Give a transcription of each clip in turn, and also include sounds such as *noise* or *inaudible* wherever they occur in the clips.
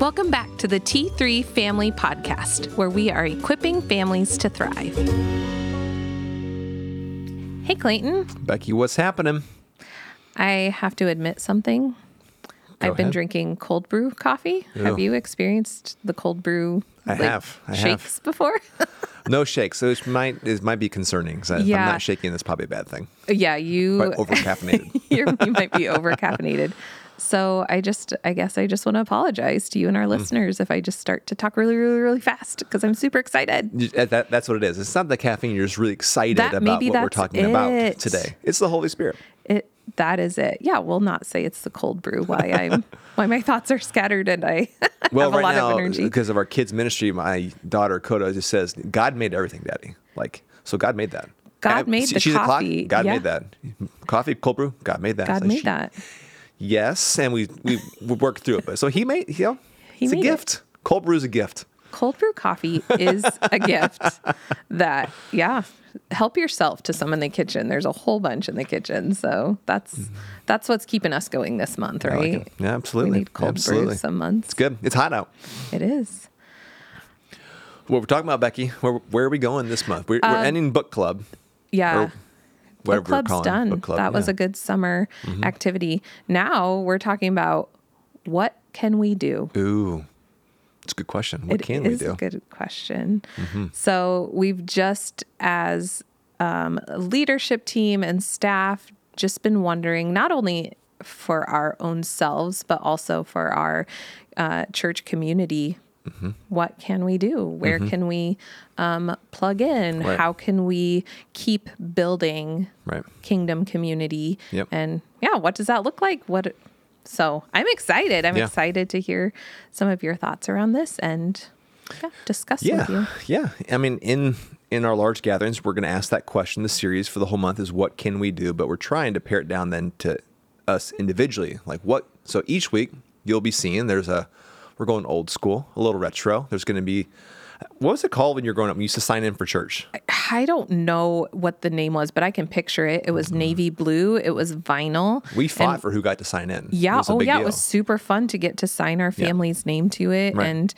Welcome back to the T3 Family Podcast, where we are equipping families to thrive. Hey, Clayton. Becky, what's happening? I have to admit something. I've been ahead. drinking cold brew coffee. Have you experienced the cold brew I have. I have. shakes before? *laughs* No shakes, so it might it might be concerning. So if I'm not shaking, that's probably a bad thing. yeah, you But over caffeinated. *laughs* you're, you might be over caffeinated. So I just, I guess I just want to apologize to you and our Mm. listeners if I just start to talk really, really, really fast because I'm super excited. that, that's what it is. It's not the caffeine. You're just really excited That- about what we're talking about today. It's the Holy Spirit. It that is it. Yeah, we'll not say it's the cold brew. Why *laughs* I'm why my thoughts are scattered and I *laughs* Well, have a right lot now, of energy. because of our kids' ministry, my daughter Coda just says, "God made everything, Daddy." Like, so God made that. God I- made she- the she's a clock. coffee. God Yeah. made that. Coffee, cold brew. God made that. God made she- that. Yes, and we we, we worked through it. But so he made, you know, He it's a made it. gift. Cold brew is a gift. Cold brew coffee is a gift that yeah, help yourself to some in the kitchen. There's a whole bunch in the kitchen. So that's that's what's keeping us going this month, Mm-hmm. Like right? Yeah, absolutely. We need cold absolutely. brews some months. It's good. It's hot out. It is. What we're talking about, Becky? Where, where are we going this month? We're, we're ending book club. Yeah. Or book club's done. book club, that was a good summer activity. Now we're talking about what can we do? Ooh, it's a good question. What It can we do? Mm-hmm. a good question. So we've just, as um, a leadership team and staff, just been wondering not only for our own selves, but also for our uh, church community. Mm-hmm. What can we do? Where can we um, plug in? Right. How can we keep building Right. kingdom community? Yep. And yeah, what does that look like? What? So I'm excited. I'm Yeah. excited to hear some of your thoughts around this and yeah, discuss with you. Yeah, yeah. I mean, in in our large gatherings, we're going to ask that question. The series for the whole month is what can we do? But we're trying to pare it down then to us individually. Like what? So each week you'll be seeing there's a we're going old school, a little retro. There's going to be what was it called when you were growing up? You used to sign in for church. I don't know what the name was, but I can picture it. It was navy blue. It was vinyl. Mm-hmm. We fought And- for who got to sign in. Yeah. Oh, yeah. deal. It was super fun to get to sign our Yeah. family's name to it. Right. And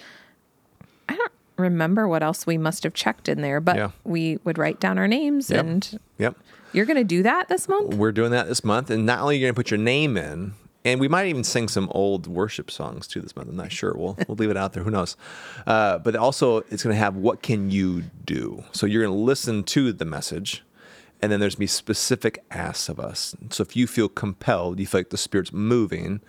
I don't remember what else we must have checked in there, but Yeah. we would write down our names. Yep. And Yep. you're going to do that this month? We're doing that this month, and not only are you going to put your name in, and we might even sing some old worship songs too this month. I'm not sure. We'll we'll *laughs* leave it out there. Who knows? Uh, but also, it's going to have what can you do. So you're going to listen to the message, and then there's going to be specific asks of us. So if you feel compelled, you feel like the Spirit's moving.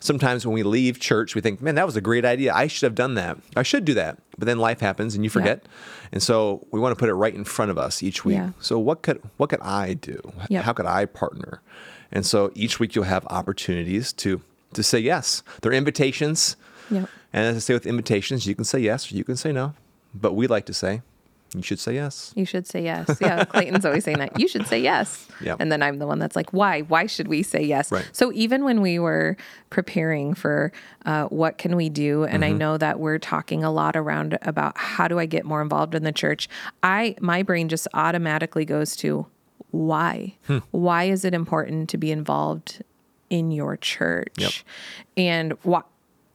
Sometimes when we leave church, we think, "Man, that was a great idea. I should have done that. I should do that." But then life happens, and you forget. And so we want to put it right in front of us each week. Yeah. So what could what could I do? Yep. How could I partner? And so each week you'll have opportunities to to say yes. They're invitations. Yep. And as I say with invitations, you can say yes or you can say no. But we like to say, you should say yes. You should say yes. Yeah, *laughs* Clayton's always saying that. You should say yes. Yeah. And then I'm the one that's like, why? Why should we say yes? Right. So even when we were preparing for uh, what can we do, and Mm-hmm. I know that we're talking a lot around about how do I get more involved in the church, I my brain just automatically goes to why? Hmm. Why is it important to be involved in your church? Yep. And why?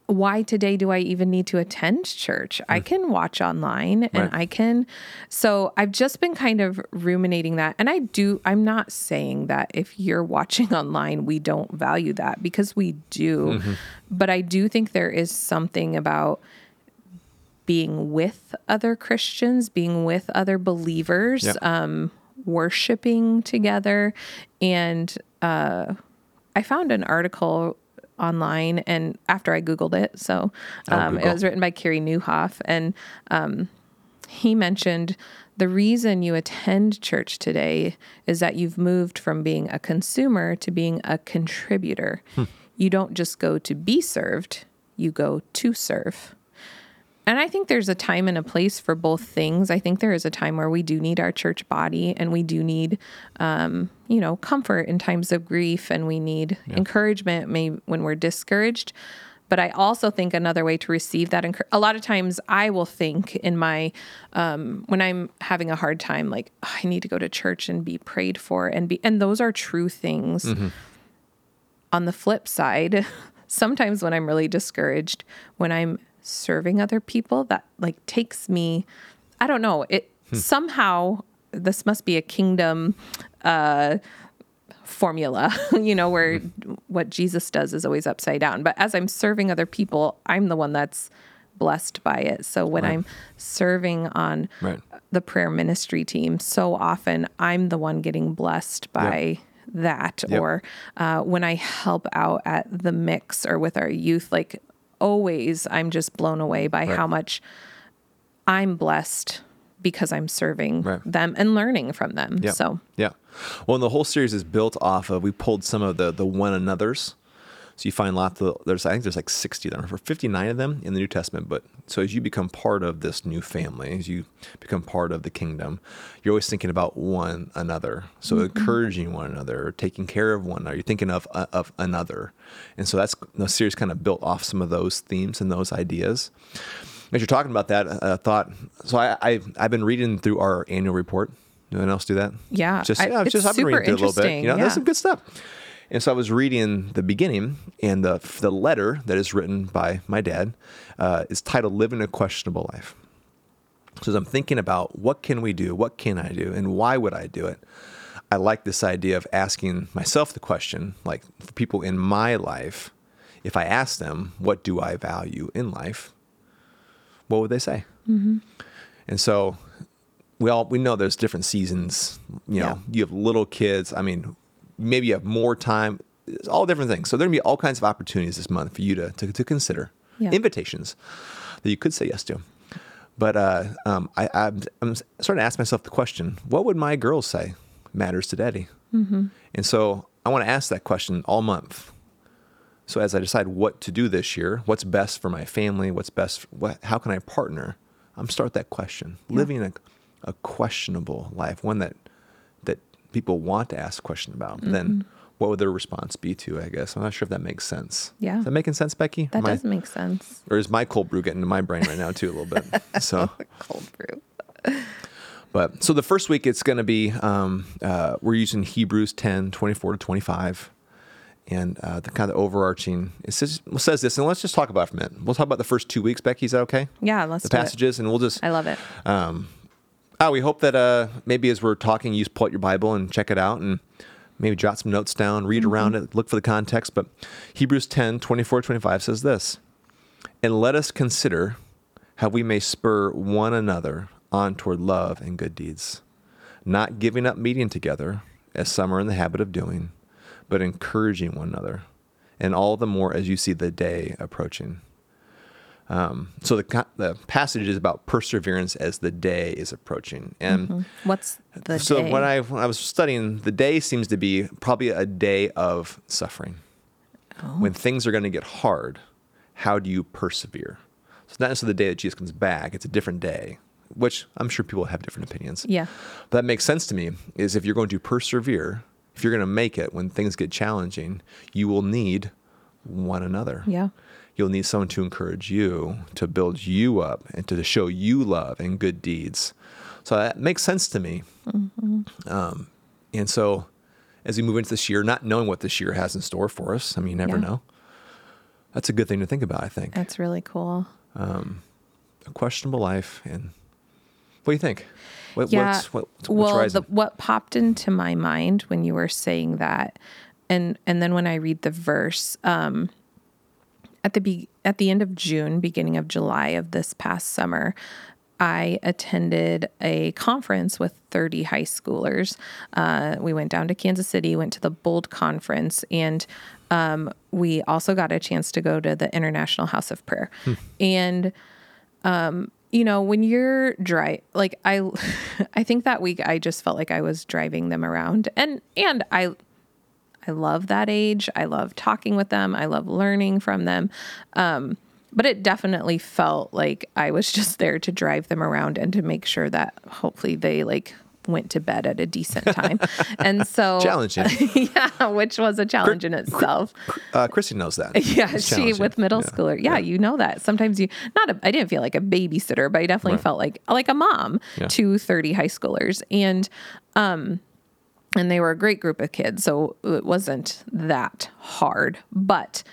Why today do I even need to attend church? I can watch online and. Right. I can. So I've just been kind of ruminating that. And I do, I'm not saying that if you're watching *laughs* online, we don't value that because we do. Mm-hmm. But I do think there is something about being with other Christians, being with other believers, Yep. um, worshiping together. And uh, I found an article online, and after I Googled it, so Oh, um, it was written by Carey Nieuwhof, and um, he mentioned the reason you attend church today is that you've moved from being a consumer to being a contributor. You don't just go to be served, you go to serve. And I think there's a time and a place for both things. I think there is a time where we do need our church body and we do need, um, you know, comfort in times of grief and we need encouragement maybe when we're discouraged. But I also think another way to receive that, encour- a lot of times I will think in my, um, when I'm having a hard time, like, "Oh, I need to go to church and be prayed for and be, and those are true things. On the flip side, *laughs* sometimes when I'm really discouraged, when I'm serving other people, that like takes me, I don't know, it somehow, this must be a kingdom uh, formula, *laughs* you know, where what Jesus does is always upside down. But as I'm serving other people, I'm the one that's blessed by it. So when I'm serving on Right. the prayer ministry team, so often I'm the one getting blessed by that. Yep. Or uh, when I help out at the mix or with our youth, like always, I'm just blown away by Right. how much I'm blessed because I'm serving Right. them and learning from them. Yeah. So yeah. Well, and the whole series is built off of we pulled some of the the one another's. So you find lots of there's I think there's like 60 of them or 59 of them in the New Testament. But so as you become part of this new family, as you become part of the kingdom, you're always thinking about one another. So encouraging one another, taking care of one another. You're thinking of uh, of another, and so that's the series kind of built off some of those themes and those ideas. As you're talking about that, I thought so. I, I I've been reading through our annual report. Anyone else do that? Yeah, just I- yeah, it's just I've been super reading through it a little bit. interesting, You know, yeah. there's some good stuff. And so I was reading the beginning, and the the letter that is written by my dad uh, is titled "Living a Questionable Life." So as I'm thinking about what can we do, what can I do, and why would I do it, I like this idea of asking myself the question, like for people in my life, if I ask them, what do I value in life, what would they say? And so we all we know there's different seasons. You know, Yeah. you have little kids. I mean, maybe you have more time. It's all different things. So there are gonna be all kinds of opportunities this month for you to to, to consider Yeah. invitations that you could say yes to. But uh, um, I, I'm, I'm starting to ask myself the question: What would my girls say matters to Daddy? Mm-hmm. And so I want to ask that question all month. So as I decide what to do this year, what's best for my family, what's best, what, how can I partner? I'm start that question. Living a, a questionable life, one that people want to ask a question about. Mm-hmm. Then what would their response be to? I guess I'm not sure if that makes sense. Yeah. is that making sense, Becky? that Am I- does make sense. or is my cold brew getting into my brain right now too a little bit? *laughs* So, Cold brew. but so the first week it's going to be um, uh, we're using Hebrews 10, 24 to 25. And uh, the kind of overarching it says, says this, and let's just talk about it for a minute. We'll talk about the first two weeks, Becky. Is that okay? Yeah, let's The do it. passages, and we'll just I love it. We hope that uh, maybe as we're talking, you just pull out your Bible and check it out and maybe jot some notes down, read around it, look for the context. But Hebrews 10 24 25 says this And let us consider how we may spur one another on toward love and good deeds, not giving up meeting together, as some are in the habit of doing, but encouraging one another, and all the more as you see the day approaching. Um, so the the passage is about perseverance as the day is approaching, and What's the so day? when I when I was studying, the day seems to be probably a day of suffering. Oh. When things are going to get hard, how do you persevere? So it's not necessarily the day that Jesus comes back; it's a different day, which I'm sure people have different opinions. yeah, But that makes sense to me. Is if you're going to persevere, if you're going to make it when things get challenging, you will need one another yeah, you'll need someone to encourage you, to build you up, and to show you love and good deeds. So that makes sense to me. Um, and so, as we move into this year, not knowing what this year has in store for us, I mean, you never Yeah. know. That's a good thing to think about, I think. that's really cool. A questionable life. And what do you think? What, Yeah. What's, what, what's well, the, what popped into my mind when you were saying that, and and then when I read the verse, um, at the be- at the end of June, beginning of July of this past summer, I attended a conference with 30 high schoolers. Uh, we went down to Kansas City, went to the Bold Conference, and um, we also got a chance to go to the International House of Prayer. And um, you know when you're dry like i *laughs* i think that week i just felt like i was driving them around and and i i love that age i love talking with them i love learning from them um but it definitely felt like i was *laughs* just there to drive them around and to make sure that hopefully they like went to bed at a decent time *laughs* and so Challenging. *laughs* yeah which was a challenge in itself uh, Christy knows that. yeah, It's she with middle Yeah. schooler. Yeah, you know that. Sometimes you not a, I didn't feel like a babysitter, but I definitely Right. felt like like a mom Yeah. to 30 high schoolers. And um and they were a great group of kids, so it wasn't that hard. But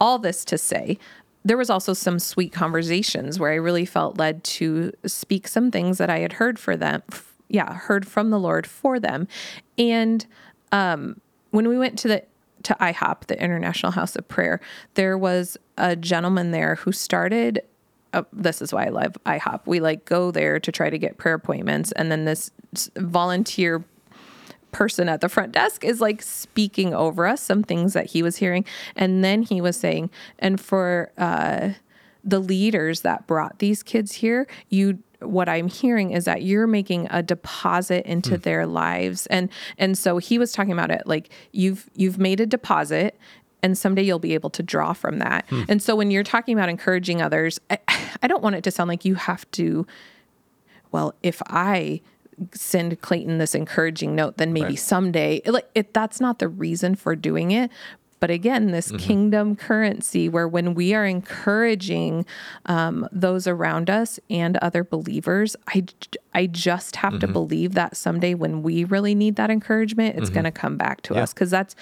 all this to say, there was also some sweet conversations where I really felt led to speak some things that I had heard for them. Yeah, heard from the Lord for them. And um, when we went to the to IHOP, the International House of Prayer, there was a gentleman there who started. Uh, this is why I love IHOP. We like go there to try to get prayer appointments, and then this volunteer person at the front desk is like speaking over us some things that he was hearing. And then he was saying and for uh, the leaders that brought these kids here you what i'm hearing is that you're making a deposit into their lives. And and so he was talking about it like you've you've made a deposit and someday you'll be able to draw from that. And so when you're talking about encouraging others I, *sighs* I don't want it to sound like you have to well if i send Clayton this encouraging note, then maybe Right. someday, like it, that's not the reason for doing it. But again, this kingdom currency where when we are encouraging um, those around us and other believers, I, I just have to believe that someday when we really need that encouragement, it's going to come back to Yeah. us because that's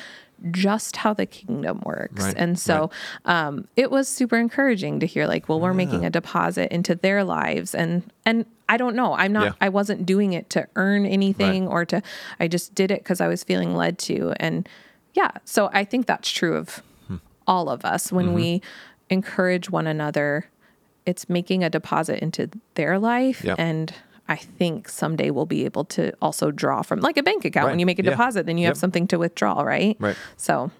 just how the kingdom works. Right, And so um, it was super encouraging to hear like, well, we're making a deposit into their lives. And, and I don't know, I'm not, Yeah. I wasn't doing it to earn anything or to, I just did it because I was feeling led to. And yeah, so I think that's true of Hmm. all of us when Mm-hmm. we encourage one another, it's making a deposit into their life. Yep. And I think someday we'll be able to also draw from like a bank account. Right. When you make a Yeah. deposit, then you have something to withdraw, right? Right. So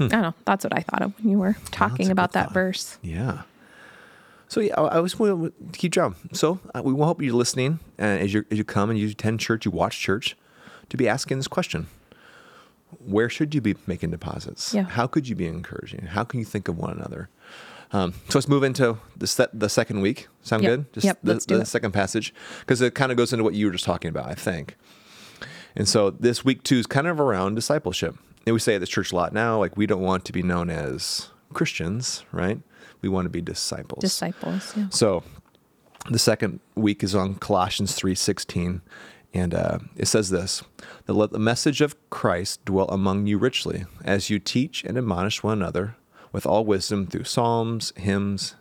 I don't know. That's what I thought of when you were talking a about that thought. verse. Yeah. So yeah, I I was want to keep drum. So uh, we will hope you're listening uh, as you as you come and you attend church, you watch church, to be asking this question: Where should you be making deposits? Yeah. How could you be encouraging? How can you think of one another? Um, so let's move into the set, the second week. Sound Yep. good? Just Yep, the, the it. second passage because it kind of goes into what you were just talking about. I think. And so this week two is kind of around discipleship. And we say at the church a lot now, like we don't want to be known as Christians, right? We want to be disciples. Disciples. Yeah. So the second week is on Colossians 3:16 and uh, it says this that let the message of Christ dwell among you richly as you teach and admonish one another with all wisdom through psalms, hymns,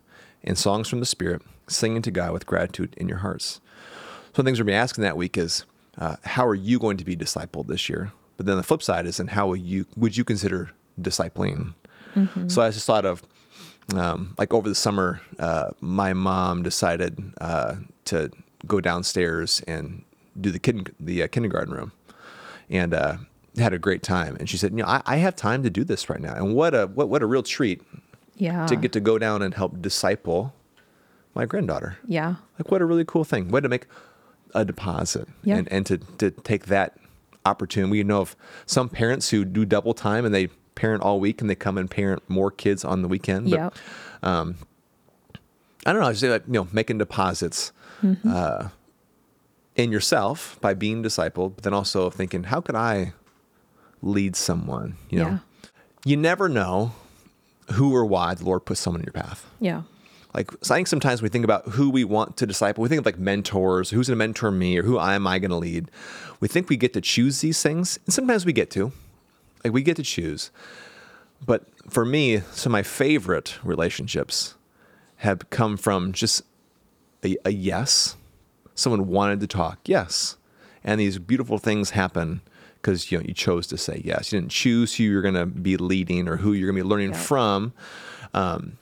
and songs from the Spirit, singing to God with gratitude in your hearts. So the things we're going to be asking that week is uh, how are you going to be discipled this year? But then the flip side is, and how will you would you consider discipling? So I just thought of um, like over the summer, uh, my mom decided uh, to go downstairs and do the kid the uh, kindergarten room, and uh, had a great time. And she said, "You know, I, I have time to do this right now, and what a what what a real treat Yeah. to get to go down and help disciple my granddaughter." yeah. Like what a really cool thing. Way to make a deposit Yeah. and, and to, to take that opportunity. We know of some parents who do double time and they parent all week and they come and parent more kids on the weekend. But Yep. I don't know, I just say like, you know, making deposits Mm-hmm. uh, in yourself by being discipled, but then also thinking, how could I lead someone? You know, Yeah. you never know who or why the Lord puts someone in your path. Yeah. Like so I think sometimes we think about who we want to disciple. We think of like mentors, who's going to mentor me, or who am I going to lead. We think we get to choose these things, and sometimes we get to. Like we get to choose. But for me, some of my favorite relationships have come from just a, a yes. Someone wanted to talk, yes, and these beautiful things happen because you know you chose to say yes. You didn't choose who you're going to be leading or who you're going to be learning Yeah. from. Um,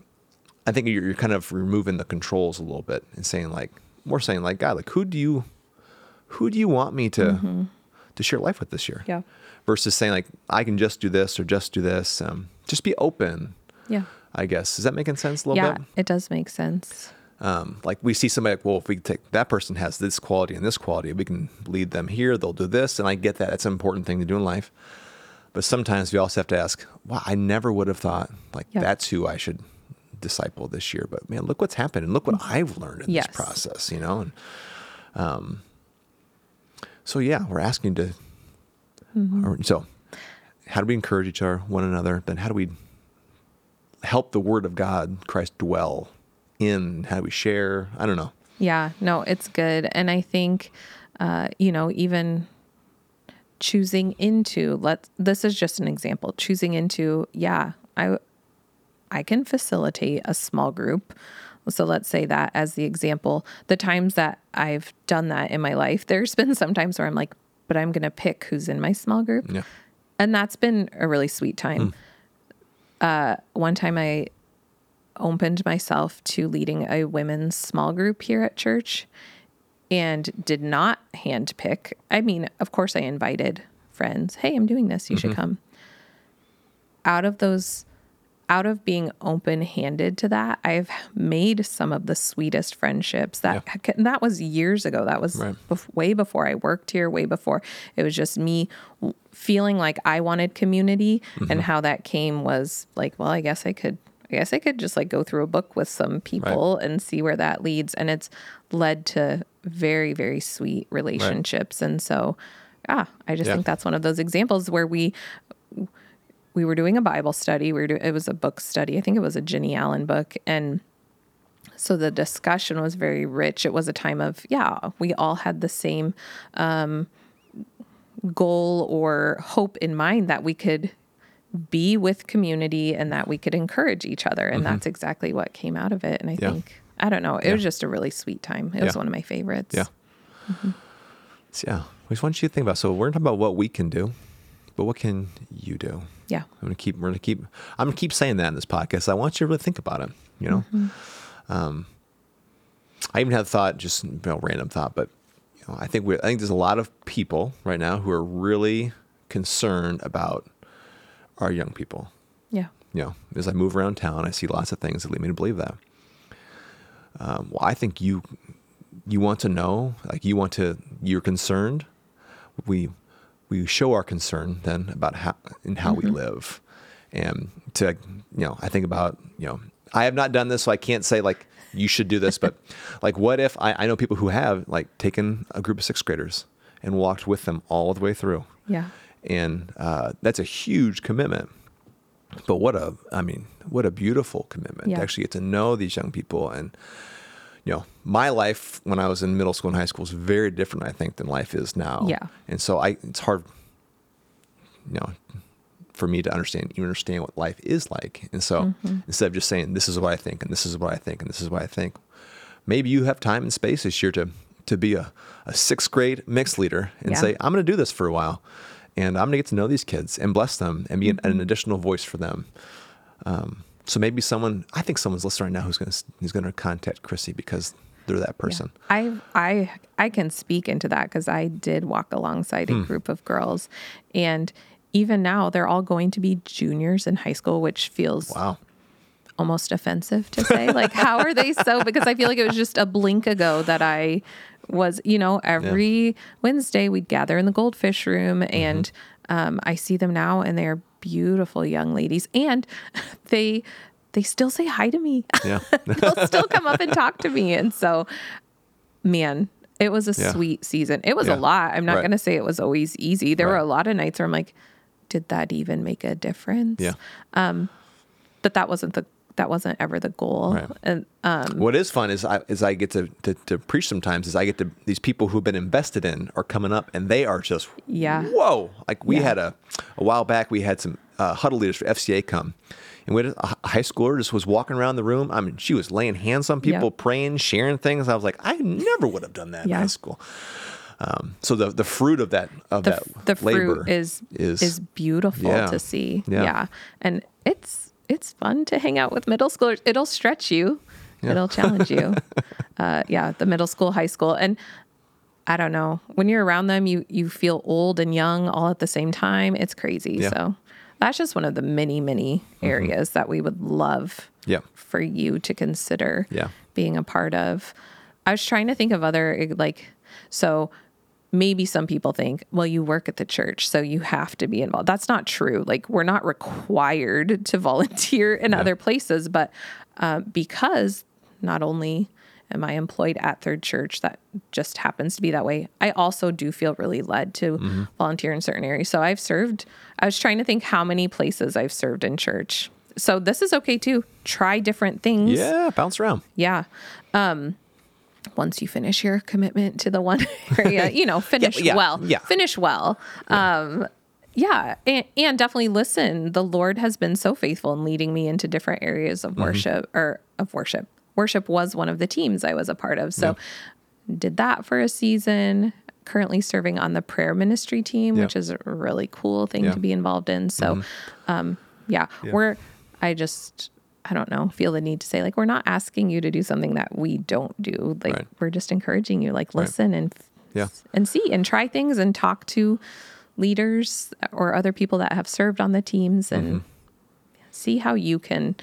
I think you're, you're kind of removing the controls a little bit and saying like more saying like God, like who do you who do you want me to to share life with this year? Yeah. Versus saying like I can just do this or just do this. Um, just be open. Yeah. I guess is that making sense a little Yeah. bit? Yeah, it does make sense. Um, like we see somebody like, well, if we take that person has this quality and this quality, we can lead them here. They'll do this, and I get that. That's an important thing to do in life. But sometimes we also have to ask, wow, I never would have thought like Yeah. that's who I should disciple this year. But man, look what's happened and look what I've learned in Yes. this process, you know? And um, so yeah, we're asking to or, so how do we encourage each other, one another? Then how do we help the word of God, Christ dwell in? How do we share? I don't know. Yeah, no, it's good. And I think, uh, you know, even choosing into, let this is just an example, choosing into, yeah, I, I can facilitate a small group. So let's say that as the example, the times that I've done that in my life, there's been some times where I'm like, but I'm going to pick who's in my small group. Yeah. And that's been a really sweet time. Uh, one time I opened myself to leading a women's small group here at church and did not handpick. I mean, of course, I invited friends. Hey, I'm doing this. You should come. Out of those, out of being open handed to that, I've made some of the sweetest friendships. That and that was years ago. That was Right. bef- way before I worked here. Way before it was just me feeling like I wanted community, and how that came was like, well, I guess I could. I guess I could just like go through a book with some people and see where that leads. And it's led to very, very sweet relationships. And so, ah, I just Yeah. think that's one of those examples where we we were doing a Bible study. We were doing, it was a book study. I think it was a Jennie Allen book. And so the discussion was very rich. It was a time of, yeah, we all had the same um, goal or hope in mind that we could be with community and that we could encourage each other. And that's exactly what came out of it. And I Mm-hmm. Yeah. think, I don't know, it was just a really sweet time. It was one of my favorites. Yeah. So, yeah. I just want you to think about. So we're talking about what we can do, but what can you do? Yeah. I'm gonna keep. We're gonna keep. I'm gonna keep saying that in this podcast. I want you to really think about it. You know. Um, I even had a thought, just you know, random thought, but you know, I think we. I think there's a lot of people right now who are really concerned about our young people. Yeah. You know, as I move around town, I see lots of things that lead me to believe that. Um, well, I think you you want to know, like you want to, you're concerned. We we show our concern then about how in how we live, and to you know, I think about you know, I have not done this, so I can't say like you should do this, but *laughs* like what if I, I know people who have like taken a group of sixth graders and walked with them all the way through Yeah. and uh, that's a huge commitment. But what a, I mean, what a beautiful commitment Yeah. to actually get to know these young people. And you know, my life when I was in middle school and high school was very different, I think, than life is now. Yeah. And so I, it's hard, you know, for me to understand, even understand what life is like. And so Mm-hmm. instead of just saying, this is what I think, and this is what I think, and this is what I think, maybe you have time and space this year to to be a, a sixth grade mixed leader and Yeah. say, I'm going to do this for a while, and I'm going to get to know these kids and bless them and be an, Mm-hmm. an additional voice for them. Um, so maybe someone, I think someone's listening right now who's going to who's going to contact Chrissy because they're that person. I I I can speak into that because I did walk alongside Hmm. a group of girls, and even now they're all going to be juniors in high school, which feels Wow. almost offensive to say. *laughs* like, how are they so? Because I feel like it was just a blink ago that I was, you know, every Wednesday we'd gather in the goldfish room, Mm-hmm. and um, I see them now, and they're beautiful young ladies, and *laughs* they they still say hi to me. Yeah. *laughs* They'll still come up and talk to me, and so, man. It was a Yeah. sweet season. It was Yeah. a lot. I'm not Right. going to say it was always easy. There were a lot of nights where I'm like, did that even make a difference? Yeah. Um, but that wasn't the that wasn't ever the goal. Right. And um, what is fun is I is I get to, to to preach sometimes is I get to these people who've been invested in are coming up and they are just Yeah. whoa like we Yeah. had a a while back we had some uh, huddle leaders for FCA come and we had a high schooler just was walking around the room I mean she was laying hands on people Yep. praying sharing things I was like I never would have done that in high school um, so the the fruit of that of the that the fruit is is is beautiful Yeah. to see. Yeah. Yeah. and it's it's fun to hang out with middle schoolers. It'll stretch you. Yeah. It'll challenge you. *laughs* uh, yeah, the middle school, high school, and I don't know when you're around them, you you feel old and young all at the same time. It's crazy. Yeah. Mm-hmm. So that's just one of the many many areas that we would love yeah for you to consider Yeah. being a part of. I was trying to think of other like so maybe some people think, well, you work at the church, so you have to be involved. That's not true. Like we're not required *laughs* to volunteer in other places, but uh, because not only am I employed at Third Church, that just happens to be that way. I also do feel really led to volunteer in certain areas. So I've served. I was trying to think how many places I've served in church. So this is okay too. Try different things yeah bounce around yeah. Um, once you finish your commitment to the one *laughs* area, you know, finish yeah, well. yeah. Finish well. Um, yeah and, and definitely listen the lord has been so faithful in leading me into different areas of worship or of worship worship was one of the teams i was a part of so did that for a season currently serving on the prayer ministry team Yeah. which is a really cool thing Yeah. to be involved in so um yeah, we're i just i don't know feel the need to say like we're not asking you to do something that we don't do like Right. we're just encouraging you like listen and Yeah. and see and try things and talk to leaders or other people that have served on the teams and Mm-hmm. see how you can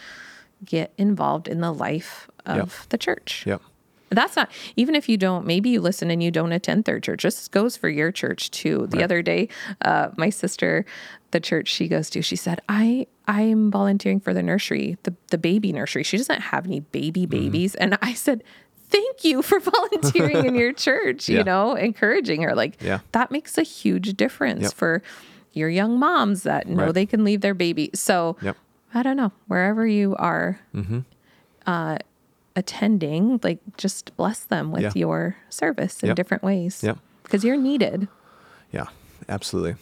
get involved in the life of Yep. the church. Yep. That's not even if you don't. Maybe you listen and you don't attend third church. This goes for your church too. The other day, uh, my sister, the church she goes to, she said, "I I'm volunteering for the nursery, the the baby nursery. She doesn't have any baby Mm-hmm. babies." And I said, "Thank you for *laughs* volunteering in your church. Yeah. You know, encouraging her like Yeah. that makes a huge difference Yep. for your young moms that know Right. they can leave their baby. So Yep. I don't know wherever you are." Mm-hmm. Uh, attending like just bless them with Yeah. your service in Yep. different ways Yep. because you're needed Yeah, absolutely.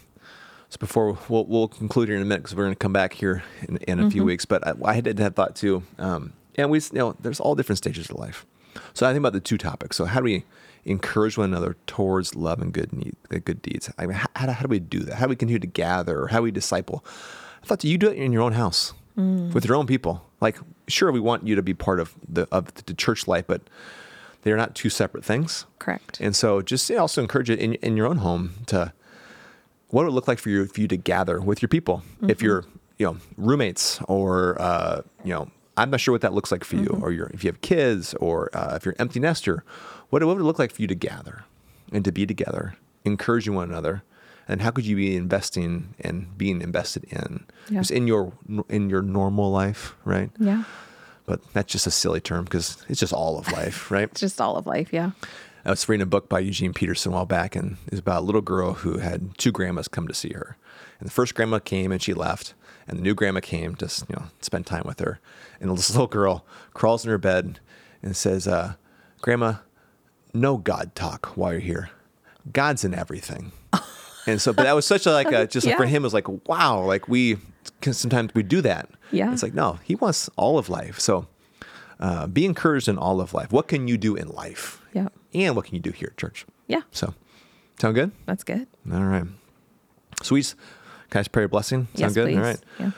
So before we'll, we'll conclude here in a minute because we're going to come back here in, in a few weeks. But I, I had that thought too, um, and we you know there's all different stages of life. So I think about the two topics. So how do we encourage one another towards love and good need, good deeds? I mean, how, how, do, we do that? How do we continue to gather? Or how do we disciple? I thought do you do it in your own house with your own people. Like, sure, we want you to be part of the of the church life, but they're not two separate things. correct. And so just you know, also encourage it in, in your own home to what would it look like for you for you to gather with your people? If you're you know roommates or uh, you know I'm not sure what that looks like for you. Or you're, if you have kids or uh, if you're an empty nester what, what would it look like for you to gather and to be together encouraging one another and how could you be investing and being invested in Yeah. just in your in your normal life right yeah but that's just a silly term because it's just all of life *laughs* right it's just all of life yeah I was reading a book by Eugene Peterson a while back, and it's about a little girl who had two grandmas come to see her. And the first grandma came and she left, and the new grandma came to you know spend time with her. And this *laughs* little girl crawls in her bed and says, uh, "Grandma, no God talk while you're here. God's in everything." And so, but that was such a like a, *laughs* just like for him it was like wow, like we sometimes we do that. Yeah. it's like no, he wants all of life. So. Uh, be encouraged in all of life. What can you do in life? Yeah. And what can you do here at church? yeah So, sound good? that's good All right. So we just, can I just pray a blessing? Sound yes good? please All right. yeah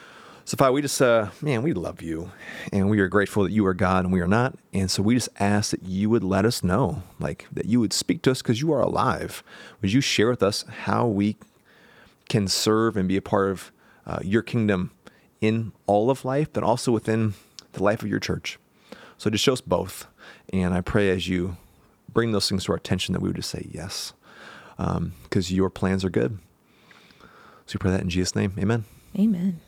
So, Father, we just, uh, man, we love you and we are grateful that you are God and we are not. And so we just ask that you would let us know, like that you would speak to us because you are alive. Would you share with us how we can serve and be a part of uh, your kingdom in all of life, but also within the life of your church? So just show us both. And I pray as you bring those things to our attention that we would just say yes, because your plans are good. So we pray that in Jesus' name. Amen. Amen.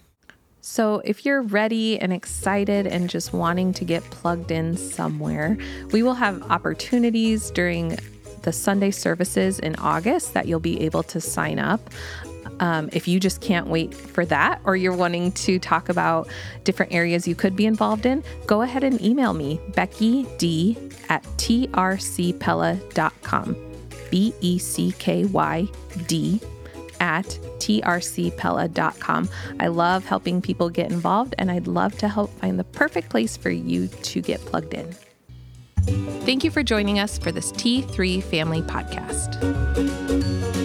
So, if you're ready and excited and just wanting to get plugged in somewhere, we will have opportunities during the Sunday services in August that you'll be able to sign up. Um, if you just can't wait for that, or you're wanting to talk about different areas you could be involved in, go ahead and email me, Becky D at trcpella.com. B E C K Y D at trcpella.com. I love helping people get involved, and I'd love to help find the perfect place for you to get plugged in. Thank you for joining us for this T3 Family Podcast.